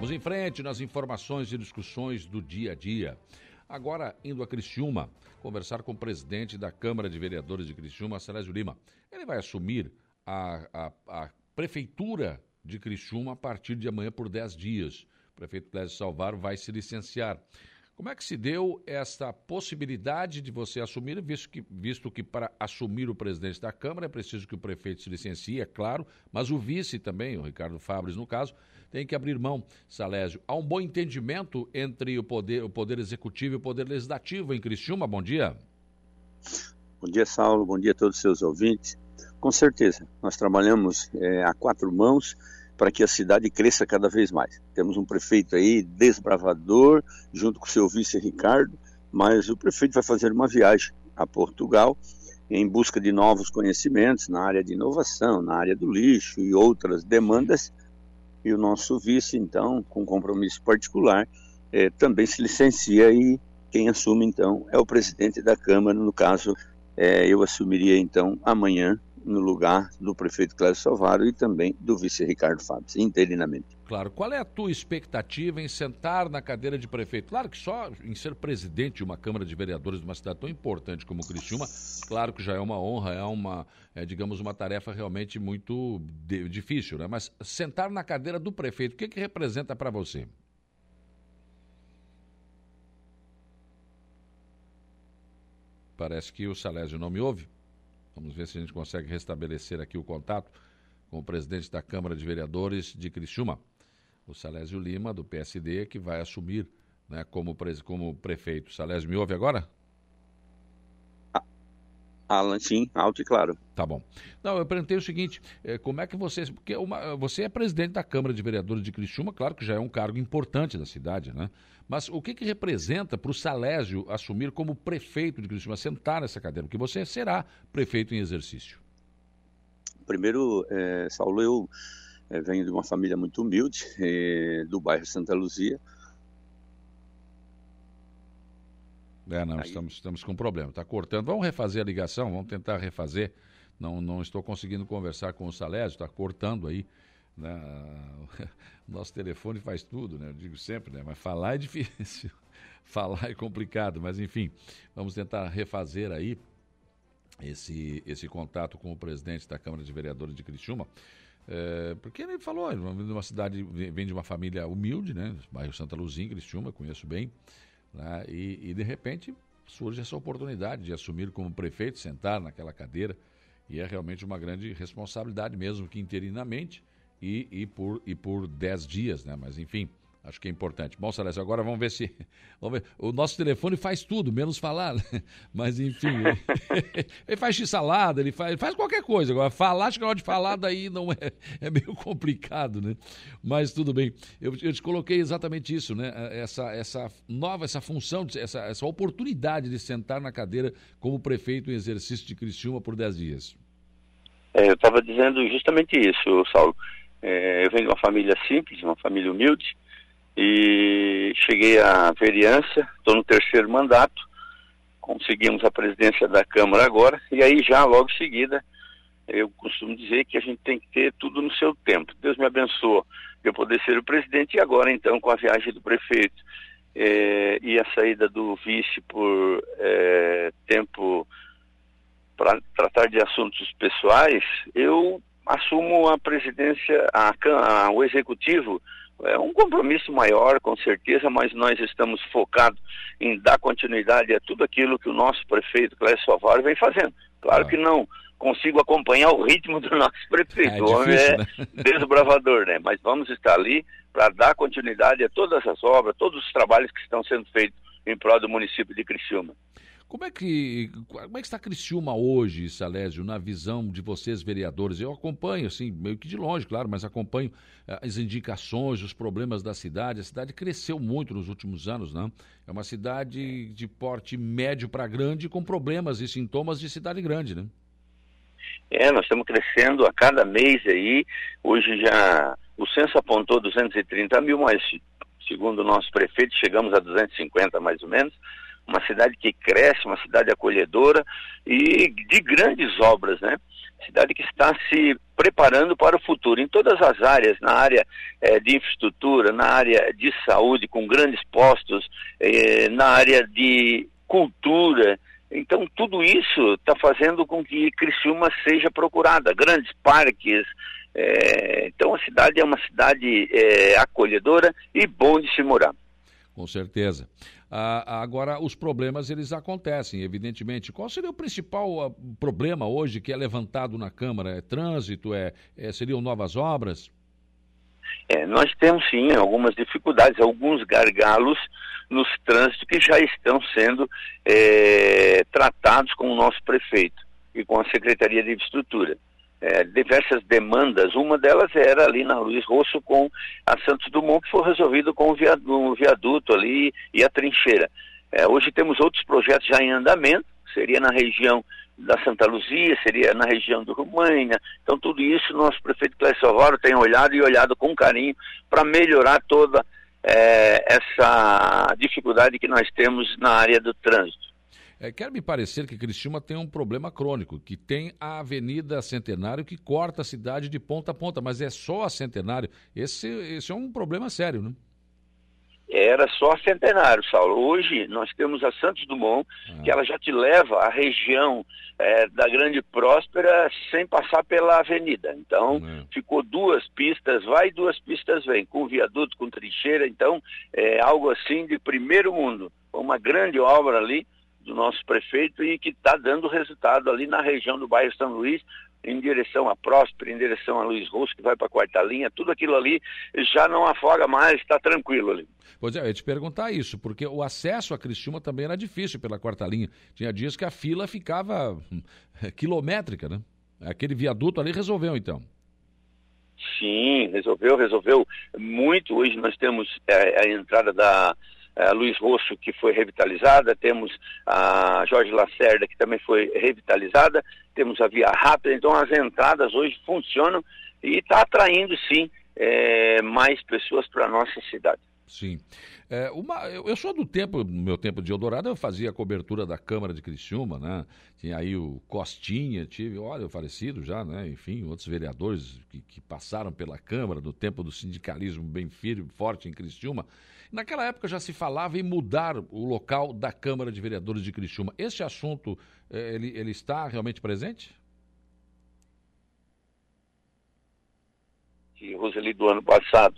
Vamos em frente nas informações e discussões do dia a dia. Agora, indo a Criciúma, conversar com o presidente da Câmara de Vereadores de Criciúma, Celésio Lima. Ele vai assumir a, a, a prefeitura de Criciúma a partir de amanhã por 10 dias. O prefeito Clésio Salvaro vai se licenciar. Como é que se deu esta possibilidade de você assumir, visto que, visto que para assumir o presidente da Câmara é preciso que o prefeito se licencie, é claro, mas o vice também, o Ricardo Fabres no caso, tem que abrir mão, Salésio. Há um bom entendimento entre o poder, o poder executivo e o poder legislativo em Criciúma. Bom dia. Bom dia, Saulo. Bom dia a todos os seus ouvintes. Com certeza, nós trabalhamos é, a quatro mãos para que a cidade cresça cada vez mais. Temos um prefeito aí desbravador, junto com seu vice Ricardo, mas o prefeito vai fazer uma viagem a Portugal em busca de novos conhecimentos na área de inovação, na área do lixo e outras demandas. E o nosso vice, então, com compromisso particular, é, também se licencia e quem assume, então, é o presidente da Câmara. No caso, é, eu assumiria, então, amanhã no lugar do prefeito Cláudio Salvaro e também do vice Ricardo Fábio, interinamente. Claro. Qual é a tua expectativa em sentar na cadeira de prefeito? Claro que só em ser presidente de uma Câmara de Vereadores de uma cidade tão importante como Criciúma, claro que já é uma honra, é uma, é, digamos, uma tarefa realmente muito de, difícil, né? Mas sentar na cadeira do prefeito, o que, que representa para você? Parece que o Salésio não me ouve. Vamos ver se a gente consegue restabelecer aqui o contato com o presidente da Câmara de Vereadores de Criciúma, o Salésio Lima, do PSD, que vai assumir né, como, como prefeito. Salésio, me ouve agora? Alan, sim, alto e claro. Tá bom. Não, eu perguntei o seguinte, é, como é que você... Porque uma, você é presidente da Câmara de Vereadores de Criciúma, claro que já é um cargo importante da cidade, né? Mas o que, que representa para o Salésio assumir como prefeito de Criciúma, sentar nessa cadeira? Porque você será prefeito em exercício. Primeiro, é, Saulo, eu é, venho de uma família muito humilde, é, do bairro Santa Luzia, É, não, estamos, estamos com problema. Está cortando. Vamos refazer a ligação, vamos tentar refazer. Não, não estou conseguindo conversar com o Salésio, está cortando aí. Né? O nosso telefone faz tudo, né? Eu digo sempre, né? Mas falar é difícil. falar é complicado, mas enfim, vamos tentar refazer aí esse, esse contato com o presidente da Câmara de Vereadores de Criciúma. É, porque ele falou, uma cidade vem de uma família humilde, né? Bairro Santa Luzia, Criciúma, conheço bem. Né? E, e, de repente surge essa oportunidade de assumir como prefeito, sentar naquela cadeira, e é realmente uma grande responsabilidade, mesmo que interinamente e, e, por, e por dez dias, né? Mas enfim, Acho que é importante. Bom, Celeste, agora vamos ver se. Vamos ver. O nosso telefone faz tudo, menos falar. Mas, enfim, ele, faz x-salada, ele faz, faz qualquer coisa. Agora, falar, acho que na hora de falar daí não é, é meio complicado, né? Mas tudo bem. Eu, eu te coloquei exatamente isso, né? Essa, essa nova, essa função, essa, essa oportunidade de sentar na cadeira como prefeito em exercício de Criciúma por 10 dias. É, eu estava dizendo justamente isso, Saulo. É, eu venho de uma família simples, uma família humilde e cheguei à vereança, estou no terceiro mandato, conseguimos a presidência da Câmara agora, e aí já logo em seguida, eu costumo dizer que a gente tem que ter tudo no seu tempo. Deus me abençoou eu poder ser o presidente, e agora então com a viagem do prefeito é, e a saída do vice por é, tempo para tratar de assuntos pessoais, eu assumo a presidência, a, a, o executivo é um compromisso maior, com certeza, mas nós estamos focados em dar continuidade a tudo aquilo que o nosso prefeito Clécio Sovar vem fazendo. Claro ah. que não consigo acompanhar o ritmo do nosso prefeito, é, o homem é né? desbravador, né? Mas vamos estar ali para dar continuidade a todas as obras, todos os trabalhos que estão sendo feitos em prol do município de Criciúma. Como é que como é que está Criciúma hoje, Salésio, na visão de vocês vereadores? Eu acompanho, assim, meio que de longe, claro, mas acompanho eh, as indicações, os problemas da cidade. A cidade cresceu muito nos últimos anos, né? É uma cidade de porte médio para grande, com problemas e sintomas de cidade grande, né? É, nós estamos crescendo a cada mês aí. Hoje já o censo apontou 230 mil, mas segundo o nosso prefeito chegamos a 250 mais ou menos uma cidade que cresce, uma cidade acolhedora e de grandes obras, né? Cidade que está se preparando para o futuro em todas as áreas, na área é, de infraestrutura, na área de saúde, com grandes postos, é, na área de cultura. Então, tudo isso está fazendo com que Criciúma seja procurada, grandes parques. É, então, a cidade é uma cidade acolhedora e bom de se morar. Com certeza. Ah, agora, os problemas eles acontecem, evidentemente. Qual seria o principal uh, problema hoje que é levantado na Câmara? É trânsito? É, é seriam novas obras? É, nós temos sim algumas dificuldades, alguns gargalos nos trânsitos que já estão sendo é, tratados com o nosso prefeito e com a Secretaria de Infraestrutura é, diversas demandas. Uma delas era ali na Luiz Rosso com a Santos Dumont, que foi resolvido com o viaduto ali e a trincheira. É, hoje temos outros projetos já em andamento, seria na região da Santa Luzia, seria na região do Rumaina. Então, tudo isso nosso prefeito Clécio Alvaro tem olhado e olhado com carinho para melhorar toda é, essa dificuldade que nós temos na área do trânsito. É, quer me parecer que Criciúma tem um problema crônico, que tem a Avenida Centenário que corta a cidade de ponta a ponta, mas é só a Centenário. Esse, esse é um problema sério, né? Era só a Centenário, Saulo. Hoje nós temos a Santos Dumont, ah. que ela já te leva à região é, da Grande Próspera sem passar pela avenida. Então, é. ficou duas pistas, vai e duas pistas vem, com viaduto, com trincheira. Então, é algo assim de primeiro mundo. Uma grande obra ali do nosso prefeito e que está dando resultado ali na região do bairro São Luís, em direção a Próspera, em direção a Luiz Rosso, que vai para a quarta linha, tudo aquilo ali já não afoga mais, está tranquilo ali. Pois é, eu ia te perguntar isso, porque o acesso a Criciúma também era difícil pela quarta linha. Tinha dias que a fila ficava hum, quilométrica, né? Aquele viaduto ali resolveu, então. Sim, resolveu, resolveu muito. Hoje nós temos é, a entrada da a Luiz Rosso, que foi revitalizada, temos a Jorge Lacerda, que também foi revitalizada, temos a Via Rápida, então as entradas hoje funcionam e está atraindo, sim, é, mais pessoas para a nossa cidade. Sim. É, uma, eu, eu, sou do tempo, no meu tempo de Eldorado, eu fazia a cobertura da Câmara de Criciúma, né? Tinha aí o Costinha, tive, olha, o falecido já, né? Enfim, outros vereadores que, que passaram pela Câmara do tempo do sindicalismo bem firme, forte em Criciúma. Naquela época já se falava em mudar o local da Câmara de Vereadores de Criciúma. Esse assunto, eh, ele, ele está realmente presente? Roseli do ano passado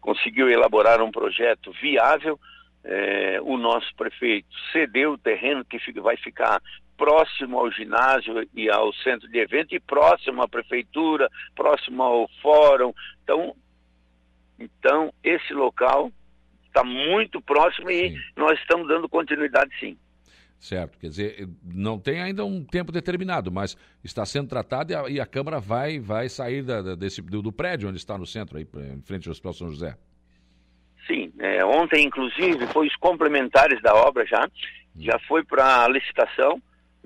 conseguiu elaborar um projeto viável. É, o nosso prefeito cedeu o terreno que vai ficar próximo ao ginásio e ao centro de evento e próximo à prefeitura, próximo ao fórum. Então, então esse local está muito próximo e sim. nós estamos dando continuidade sim. Certo, quer dizer, não tem ainda um tempo determinado, mas está sendo tratado e a, e a Câmara vai, vai sair da, da, desse, do, do, prédio onde está no centro, aí, em frente ao Hospital São José. Sim, é, ontem inclusive foi os complementares da obra já, hum. já foi para a licitação,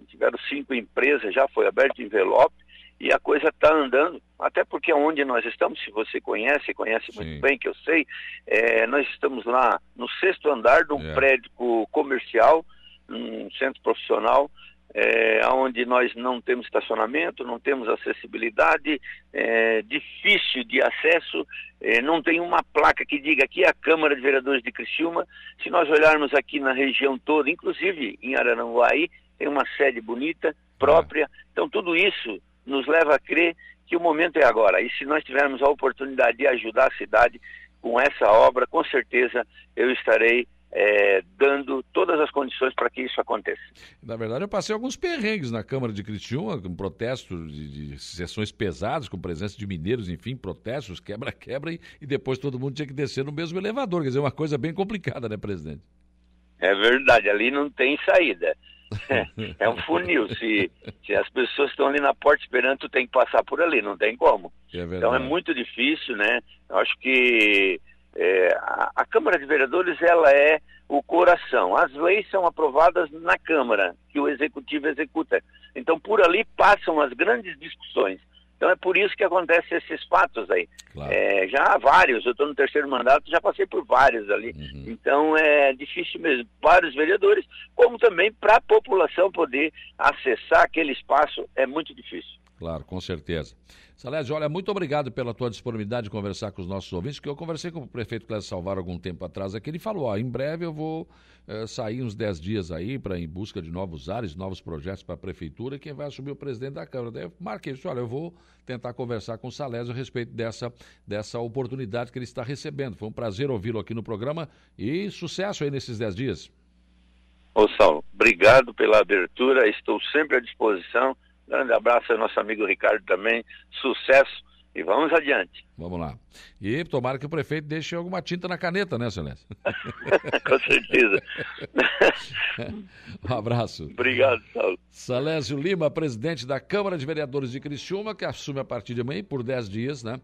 tiveram cinco empresas, já foi aberto envelope, e a coisa está andando, até porque onde nós estamos, se você conhece, conhece Sim. muito bem, que eu sei, é, nós estamos lá no sexto andar de um é. prédio comercial, um centro profissional, é, onde nós não temos estacionamento, não temos acessibilidade, é, difícil de acesso, é, não tem uma placa que diga aqui é a Câmara de Vereadores de Criciúma. Se nós olharmos aqui na região toda, inclusive em Araranguaí, tem uma sede bonita, própria. Então tudo isso nos leva a crer que o momento é agora. E se nós tivermos a oportunidade de ajudar a cidade com essa obra, com certeza eu estarei é, dando todas as condições para que isso aconteça. Na verdade, eu passei alguns perrengues na Câmara de Criciúma, com protestos de, de sessões pesadas, com presença de mineiros, enfim, protestos, quebra-quebra, e, e, depois todo mundo tinha que descer no mesmo elevador. Quer dizer, uma coisa bem complicada, né, presidente? É verdade, ali não tem saída. É, um funil. Se, se as pessoas estão ali na porta esperando, tu tem que passar por ali, não tem como. É então é muito difícil, né? Eu acho que é, a, a, Câmara de Vereadores ela é o coração. As leis são aprovadas na Câmara, que o Executivo executa. Então por ali passam as grandes discussões. Então é por isso que acontecem esses fatos aí. Claro. É, já há vários, eu estou no terceiro mandato, já passei por vários ali. Uhum. Então é difícil mesmo para os vereadores, como também para a população poder acessar aquele espaço, é muito difícil. Claro, com certeza. Salésio, olha, muito obrigado pela tua disponibilidade de conversar com os nossos ouvintes, que eu conversei com o prefeito Clécio Salvar algum tempo atrás aqui, ele falou, ó, em breve eu vou eh, sair uns 10 dias aí para em busca de novos ares, novos projetos para a prefeitura, e quem vai assumir o presidente da Câmara. Daí eu marquei olha, eu vou tentar conversar com o Salésio a respeito dessa, dessa oportunidade que ele está recebendo. Foi um prazer ouvi-lo aqui no programa e sucesso aí nesses 10 dias. Ô Saulo, obrigado pela abertura, estou sempre à disposição Grande abraço ao nosso amigo Ricardo também. Sucesso e vamos adiante. Vamos lá. E tomara que o prefeito deixe alguma tinta na caneta, né, Celeste? Com certeza. um abraço. Obrigado, Saulo. Salésio Lima, presidente da Câmara de Vereadores de Criciúma, que assume a partir de amanhã por 10 dias, né?